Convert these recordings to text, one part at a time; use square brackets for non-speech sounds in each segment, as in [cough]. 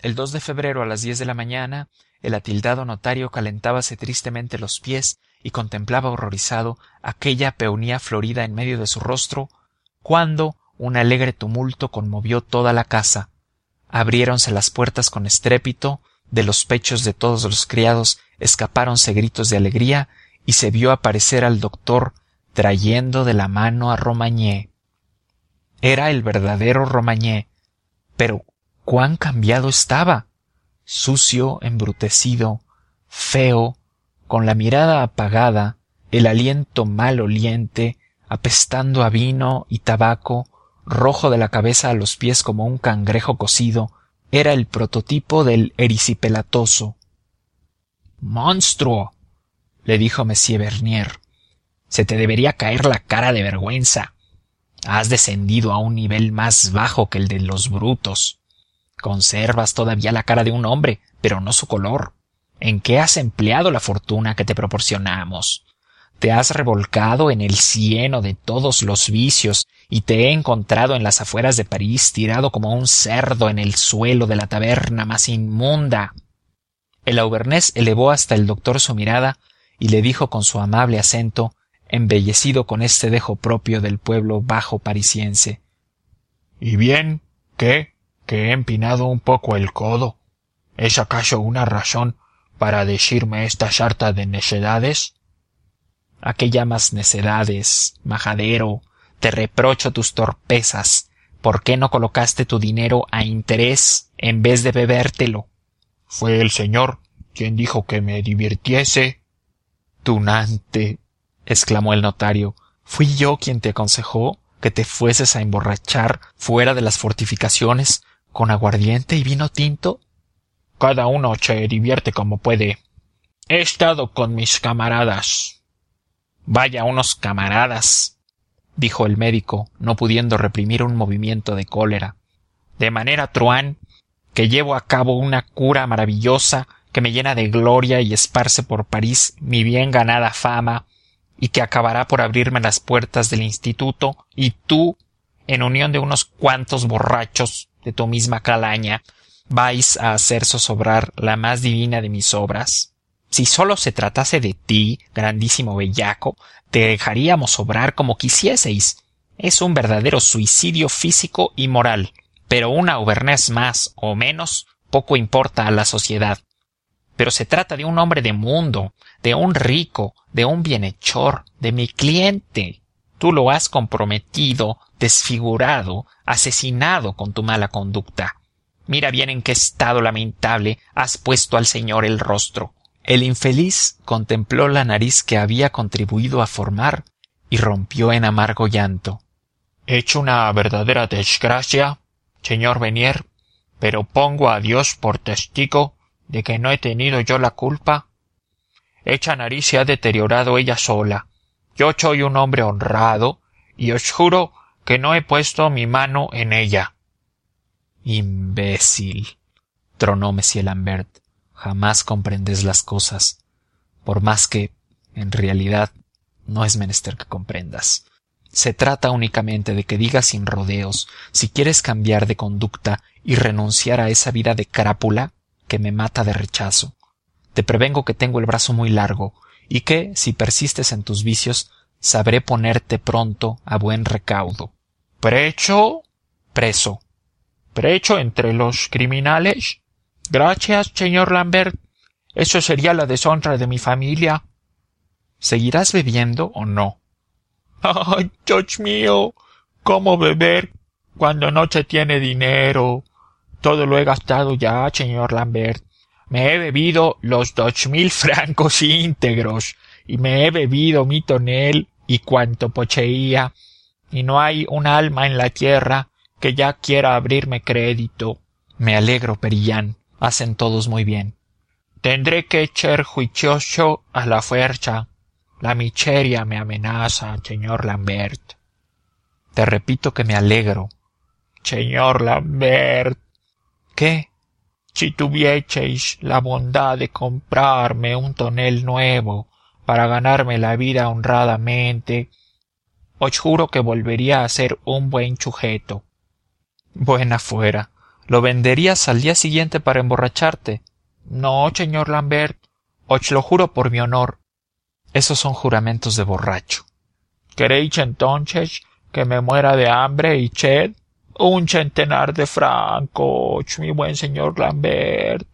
el de febrero a las diez de la mañana el atildado notario calentábase tristemente los pies y contemplaba horrorizado aquella peonía florida en medio de su rostro cuando un alegre tumulto conmovió toda la casa. Abriéronse las puertas con estrépito de los pechos de todos los criados escapáronse gritos de alegría y se vio aparecer al doctor trayendo de la mano a romagné era el verdadero romagné pero cuán cambiado estaba. Sucio embrutecido feo con la mirada apagada el aliento mal oliente apestando a vino y tabaco rojo de la cabeza a los pies como un cangrejo cocido era el prototipo del erisipelatoso. Monstruo le dijo m bernier. Se te debería caer la cara de vergüenza. Has descendido a un nivel más bajo que el de los brutos conservas todavía la cara de un hombre pero no su color. En qué has empleado la fortuna que te proporcionamos te has revolcado en el cieno de todos los vicios y te he encontrado en las afueras de parís tirado como un cerdo en el suelo de la taberna más inmunda el auvernés elevó hasta el doctor su mirada y le dijo con su amable acento embellecido con este dejo propio del pueblo bajo parisiense. Y bien qué que he empinado un poco el codo. Es acaso una razón para decirme esta sarta de necedades a qué llamas necedades majadero te reprocho tus torpezas. Por qué no colocaste tu dinero a interés en vez de bebértelo fue el señor quien dijo que me divirtiese. Tunante exclamó el notario. Fui yo quien te aconsejó que te fueses a emborrachar fuera de las fortificaciones con aguardiente y vino tinto. Cada uno se divierte como puede. He estado con mis camaradas. Vaya unos camaradas dijo el médico no pudiendo reprimir un movimiento de cólera. De manera truán que llevo a cabo una cura maravillosa que me llena de gloria y esparce por parís mi bien ganada fama y que acabará por abrirme las puertas del instituto y tú en unión de unos cuantos borrachos de tu misma calaña vais a hacer zozobrar la más divina de mis obras. Si sólo se tratase de ti grandísimo bellaco te dejaríamos obrar como quisieseis. Es un verdadero suicidio físico y moral pero un auvernés más o menos poco importa a la sociedad. Pero se trata de un hombre de mundo de un rico de un bienhechor de mi cliente tú lo has comprometido desfigurado asesinado con tu mala conducta. Mira bien en qué estado lamentable has puesto al señor el rostro. El infeliz contempló la nariz que había contribuido a formar y rompió en amargo llanto. Hecho una verdadera desgracia señor Benier, pero pongo a dios por testigo de que no he tenido yo la culpa. Hecha nariz se ha deteriorado ella sola yo soy un hombre honrado y os juro que no he puesto mi mano en ella. Imbécil tronó m l'ambert jamás comprendes las cosas por más que en realidad no es menester que comprendas. Se trata únicamente de que digas sin rodeos si quieres cambiar de conducta y renunciar a esa vida de crápula que me mata de rechazo. Te prevengo que tengo el brazo muy largo y que si persistes en tus vicios sabré ponerte pronto a buen recaudo. Precho preso. Precho entre los criminales. Gracias señor l'ambert. Eso sería la deshonra de mi familia. Seguirás bebiendo o no [laughs] ay dios mío cómo beber cuando no se tiene dinero todo lo he gastado ya señor l'ambert me he bebido los dos mil [laughs] francos íntegros y me he bebido mi tonel y cuanto poseía y no hay un alma en la tierra que ya quiera abrirme crédito. Me alegro perillán. Hacen todos muy bien. Tendré que ser juicioso a la fuerza. La miseria me amenaza señor l'ambert. Te repito que me alegro. Señor l'ambert. Qué si tuvieseis la bondad de comprarme un tonel nuevo para ganarme la vida honradamente os juro que volvería a ser un buen sujeto buena fuera lo venderías al día siguiente para emborracharte. No, señor Lambert, os lo juro por mi honor. Esos son juramentos de borracho. ¿Queréis entonces que me muera de hambre y sed? Un centenar de francos, mi buen señor Lambert.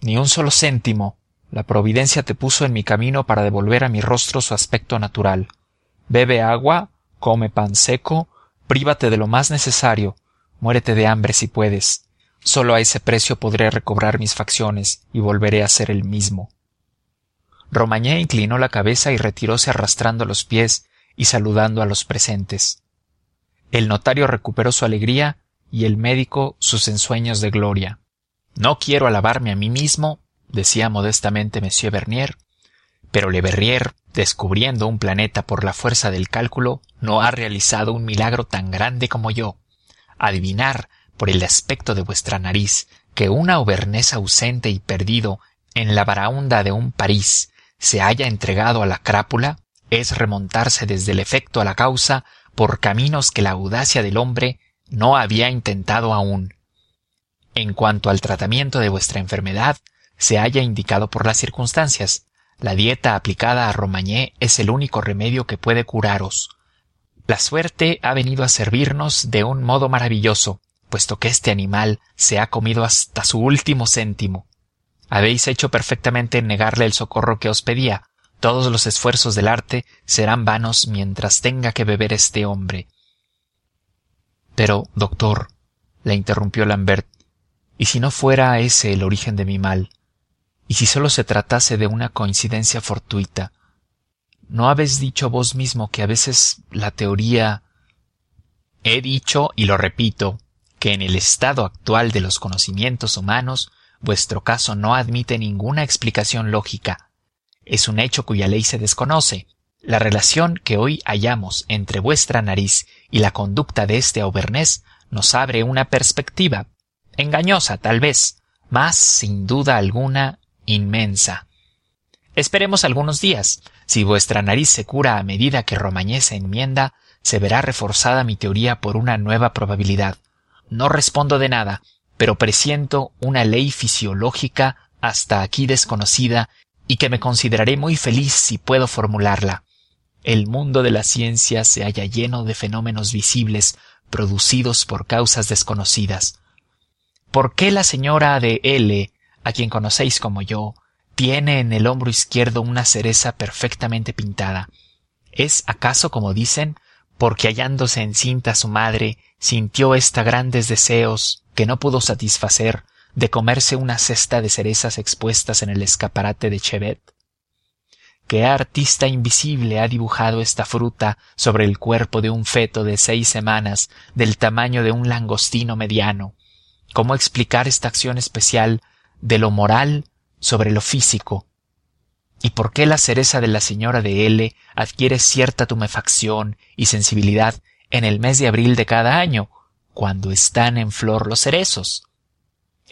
Ni un solo céntimo. La providencia te puso en mi camino para devolver a mi rostro su aspecto natural. Bebe agua, come pan seco, prívate de lo más necesario, muérete de hambre si puedes. Solo a ese precio podré recobrar mis facciones y volveré a ser el mismo. Romagné inclinó la cabeza y retiróse arrastrando los pies y saludando a los presentes. El notario recuperó su alegría y el médico sus ensueños de gloria. No quiero alabarme a mí mismo, decía modestamente m bernier, pero le verrier, descubriendo un planeta por la fuerza del cálculo, no ha realizado un milagro tan grande como yo adivinar por el aspecto de vuestra nariz que un auvernés ausente y perdido en la baraúnda de un París se haya entregado a la crápula es remontarse desde el efecto a la causa por caminos que la audacia del hombre no había intentado aún. En cuanto al tratamiento de vuestra enfermedad, se haya indicado por las circunstancias. La dieta aplicada a Romagné es el único remedio que puede curaros. La suerte ha venido a servirnos de un modo maravilloso, puesto que este animal se ha comido hasta su último céntimo. Habéis hecho perfectamente en negarle el socorro que os pedía. Todos los esfuerzos del arte serán vanos mientras tenga que beber este hombre. Pero, doctor, le interrumpió Lambert, ¿y si no fuera ese el origen de mi mal? ¿Y si sólo se tratase de una coincidencia fortuita? ¿No habéis dicho vos mismo que a veces la teoría... He dicho, y lo repito, que en el estado actual de los conocimientos humanos vuestro caso no admite ninguna explicación lógica. Es un hecho cuya ley se desconoce. La relación que hoy hallamos entre vuestra nariz y la conducta de este auvernés nos abre una perspectiva, engañosa tal vez, mas sin duda alguna inmensa. Esperemos algunos días. Si vuestra nariz se cura a medida que Romagné se enmienda, se verá reforzada mi teoría por una nueva probabilidad. No respondo de nada, pero presiento una ley fisiológica hasta aquí desconocida y que me consideraré muy feliz si puedo formularla. El mundo de la ciencia se halla lleno de fenómenos visibles producidos por causas desconocidas. ¿Por qué la señora de L, a quien conocéis como yo, tiene en el hombro izquierdo una cereza perfectamente pintada. ¿Es acaso, como dicen, porque hallándose encinta su madre, sintió ésta grandes deseos que no pudo satisfacer de comerse una cesta de cerezas expuestas en el escaparate de Chevet? ¿Qué artista invisible ha dibujado esta fruta sobre el cuerpo de un feto de seis semanas del tamaño de un langostino mediano? ¿Cómo explicar esta acción especial de lo moral sobre lo físico. ¿Y por qué la cereza de la señora de L adquiere cierta tumefacción y sensibilidad en el mes de abril de cada año, cuando están en flor los cerezos?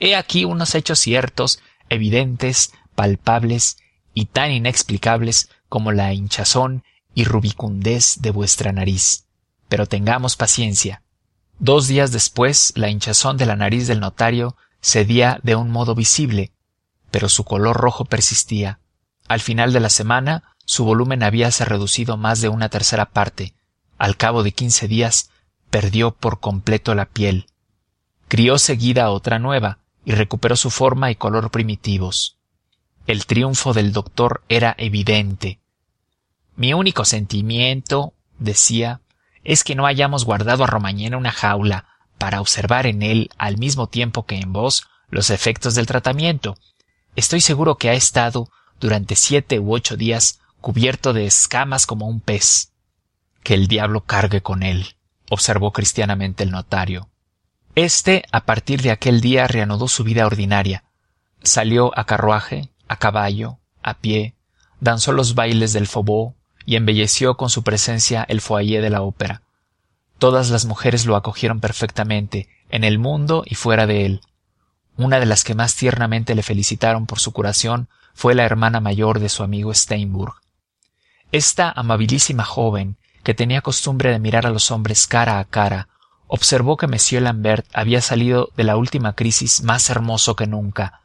He aquí unos hechos ciertos, evidentes, palpables y tan inexplicables como la hinchazón y rubicundez de vuestra nariz. Pero tengamos paciencia. Dos días después, la hinchazón de la nariz del notario cedía de un modo visible, pero su color rojo persistía. Al final de la semana, su volumen habíase reducido más de una tercera parte. Al cabo de quince días, perdió por completo la piel. Crió seguida otra nueva, y recuperó su forma y color primitivos. El triunfo del doctor era evidente. Mi único sentimiento, decía, es que no hayamos guardado a Romagné en una jaula para observar en él al mismo tiempo que en vos los efectos del tratamiento, Estoy seguro que ha estado durante siete u ocho días cubierto de escamas como un pez. Que el diablo cargue con él, observó cristianamente el notario. Este, a partir de aquel día, reanudó su vida ordinaria. Salió a carruaje, a caballo, a pie, danzó los bailes del faubourg y embelleció con su presencia el foyer de la ópera. Todas las mujeres lo acogieron perfectamente, en el mundo y fuera de él. Una de las que más tiernamente le felicitaron por su curación fue la hermana mayor de su amigo Steinburg. Esta amabilísima joven, que tenía costumbre de mirar a los hombres cara a cara, observó que m l'ambert había salido de la última crisis más hermoso que nunca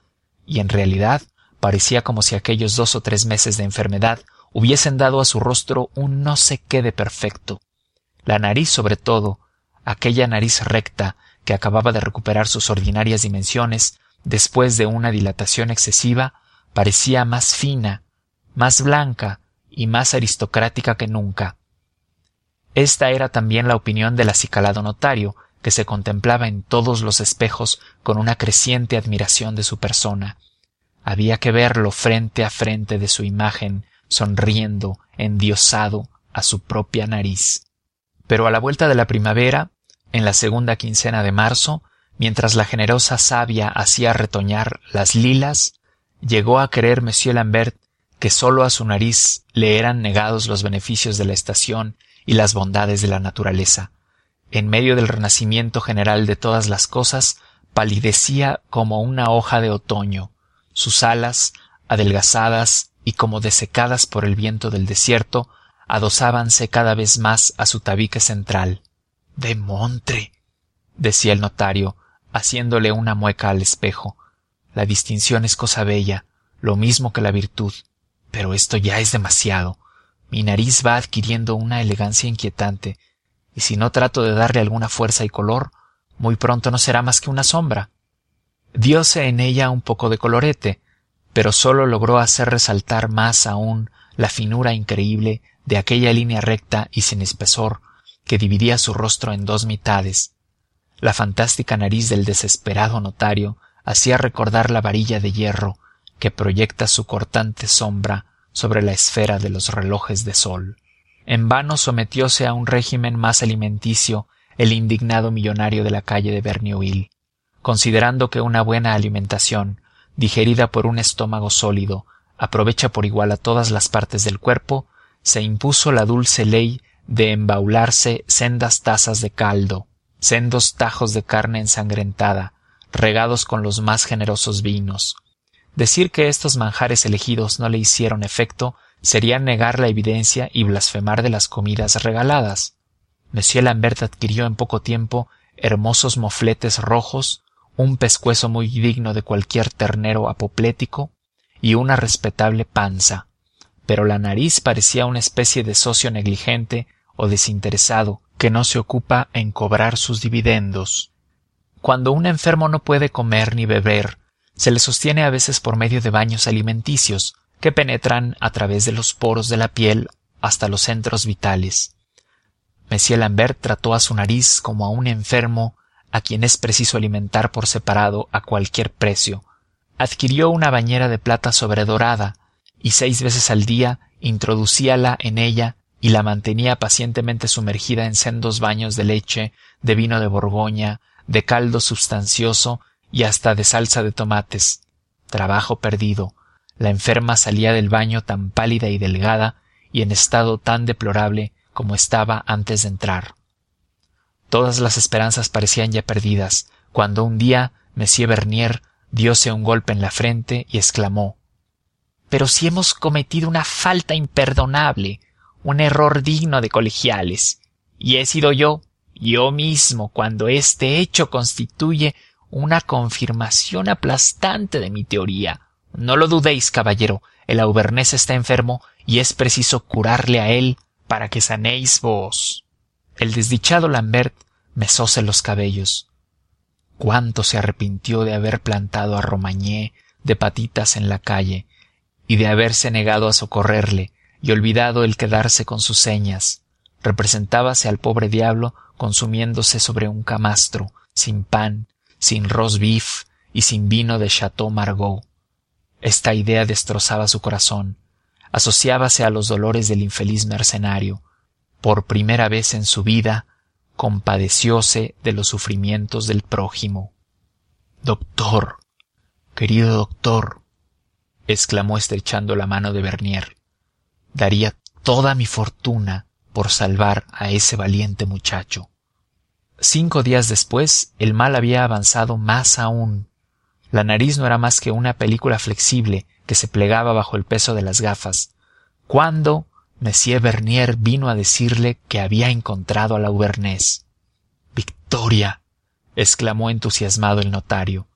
y en realidad parecía como si aquellos dos o tres meses de enfermedad hubiesen dado a su rostro un no sé qué de perfecto. La nariz sobre todo aquella nariz recta que acababa de recuperar sus ordinarias dimensiones después de una dilatación excesiva parecía más fina más blanca y más aristocrática que nunca esta era también la opinión del acicalado notario que se contemplaba en todos los espejos con una creciente admiración de su persona. Había que verlo frente a frente de su imagen sonriendo endiosado a su propia nariz. Pero a la vuelta de la primavera en la segunda quincena de marzo mientras la generosa savia hacía retoñar las lilas llegó a creer m l'ambert que sólo a su nariz le eran negados los beneficios de la estación y las bondades de la naturaleza. En medio del renacimiento general de todas las cosas palidecía como una hoja de otoño. Sus alas adelgazadas y como desecadas por el viento del desierto adosábanse cada vez más a su tabique central. Demontre decía el notario haciéndole una mueca al espejo. La distinción es cosa bella lo mismo que la virtud. Pero esto ya es demasiado mi nariz va adquiriendo una elegancia inquietante y si no trato de darle alguna fuerza y color muy pronto no será más que una sombra. Diose en ella un poco de colorete pero sólo logró hacer resaltar más aún la finura increíble de aquella línea recta y sin espesor que dividía su rostro en dos mitades. La fantástica nariz del desesperado notario hacía recordar la varilla de hierro que proyecta su cortante sombra sobre la esfera de los relojes de sol. En vano sometióse a un régimen más alimenticio el indignado millonario de la calle de verneuil considerando que una buena alimentación digerida por un estómago sólido aprovecha por igual a todas las partes del cuerpo se impuso la dulce ley de embaularse sendas tazas de caldo sendos tajos de carne ensangrentada regados con los más generosos vinos decir que estos manjares elegidos no le hicieron efecto sería negar la evidencia y blasfemar de las comidas regaladas. M l'ambert adquirió en poco tiempo hermosos mofletes rojos un pescuezo muy digno de cualquier ternero apoplético y una respetable panza. Pero la nariz parecía una especie de socio negligente o desinteresado que no se ocupa en cobrar sus dividendos. Cuando un enfermo no puede comer ni beber se le sostiene a veces por medio de baños alimenticios que penetran a través de los poros de la piel hasta los centros vitales. M l'ambert trató a su nariz como a un enfermo a quien es preciso alimentar por separado a cualquier precio. Adquirió una bañera de plata sobredorada y seis veces al día introducíala en ella y la mantenía pacientemente sumergida en sendos baños de leche de vino de borgoña de caldo substancioso y hasta de salsa de tomates. Trabajo perdido. La enferma salía del baño tan pálida y delgada y en estado tan deplorable como estaba antes de entrar. Todas las esperanzas parecían ya perdidas cuando un día m bernier diose un golpe en la frente y exclamó pero si hemos cometido una falta imperdonable un error digno de colegiales y he sido yo yo mismo cuando este hecho constituye una confirmación aplastante de mi teoría. No lo dudéis caballero. El auvernés está enfermo y es preciso curarle a él para que sanéis vos. El desdichado l'ambert mesóse los cabellos. Cuánto se arrepintió de haber plantado a romagné de patitas en la calle y de haberse negado a socorrerle y olvidado el quedarse con sus señas. Representábase al pobre diablo consumiéndose sobre un camastro sin pan sin roast beef y sin vino de chateau margaux. Esta idea destrozaba su corazón. Asociábase a los dolores del infeliz mercenario. Por primera vez en su vida compadecióse de los sufrimientos del prójimo. Doctor querido doctor exclamó estrechando la mano de bernier daría toda mi fortuna por salvar a ese valiente muchacho cinco días después el mal había avanzado más aún. La nariz no era más que una película flexible que se plegaba bajo el peso de las gafas cuando m bernier vino a decirle que había encontrado al auvernés victoria exclamó entusiasmado el notario.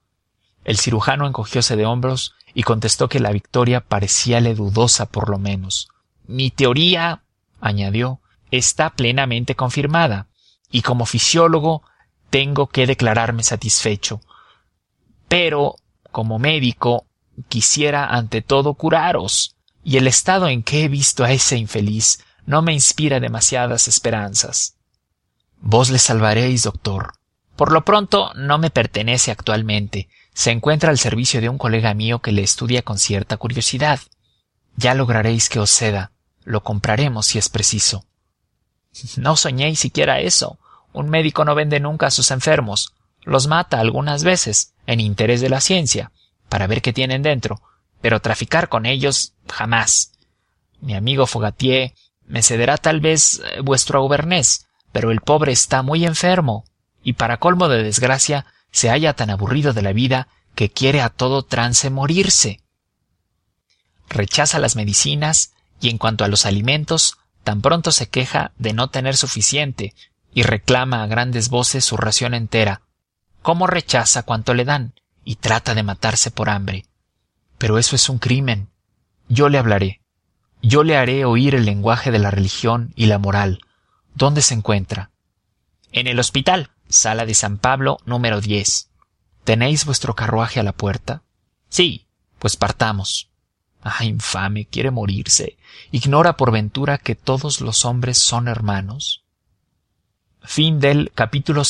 El cirujano encogióse de hombros y contestó que la victoria parecíale dudosa por lo menos. Mi teoría añadió está plenamente confirmada y como fisiólogo tengo que declararme satisfecho. Pero como médico quisiera ante todo curaros. Y el estado en que he visto a ese infeliz no me inspira demasiadas esperanzas. Vos le salvaréis doctor. Por lo pronto no me pertenece actualmente. Se encuentra al servicio de un colega mío que le estudia con cierta curiosidad. Ya lograréis que os ceda. Lo compraremos si es preciso no soñéis siquiera eso. Un médico no vende nunca a sus enfermos. Los mata algunas veces en interés de la ciencia para ver qué tienen dentro pero traficar con ellos jamás. Mi amigo fogatier me cederá tal vez eh, vuestro auvernés pero el pobre está muy enfermo y para colmo de desgracia se halla tan aburrido de la vida que quiere a todo trance morirse. Rechaza las medicinas y en cuanto a los alimentos tan pronto se queja de no tener suficiente y reclama a grandes voces su ración entera cómo rechaza cuanto le dan y trata de matarse por hambre pero eso es un crimen. Yo le hablaré. Yo le haré oír el lenguaje de la religión y la moral. Dónde se encuentra en el hospital sala de san pablo número tenéis vuestro carruaje a la puerta sí pues partamos ah infame quiere morirse. Ignora por ventura que todos los hombres son hermanos. Capítulo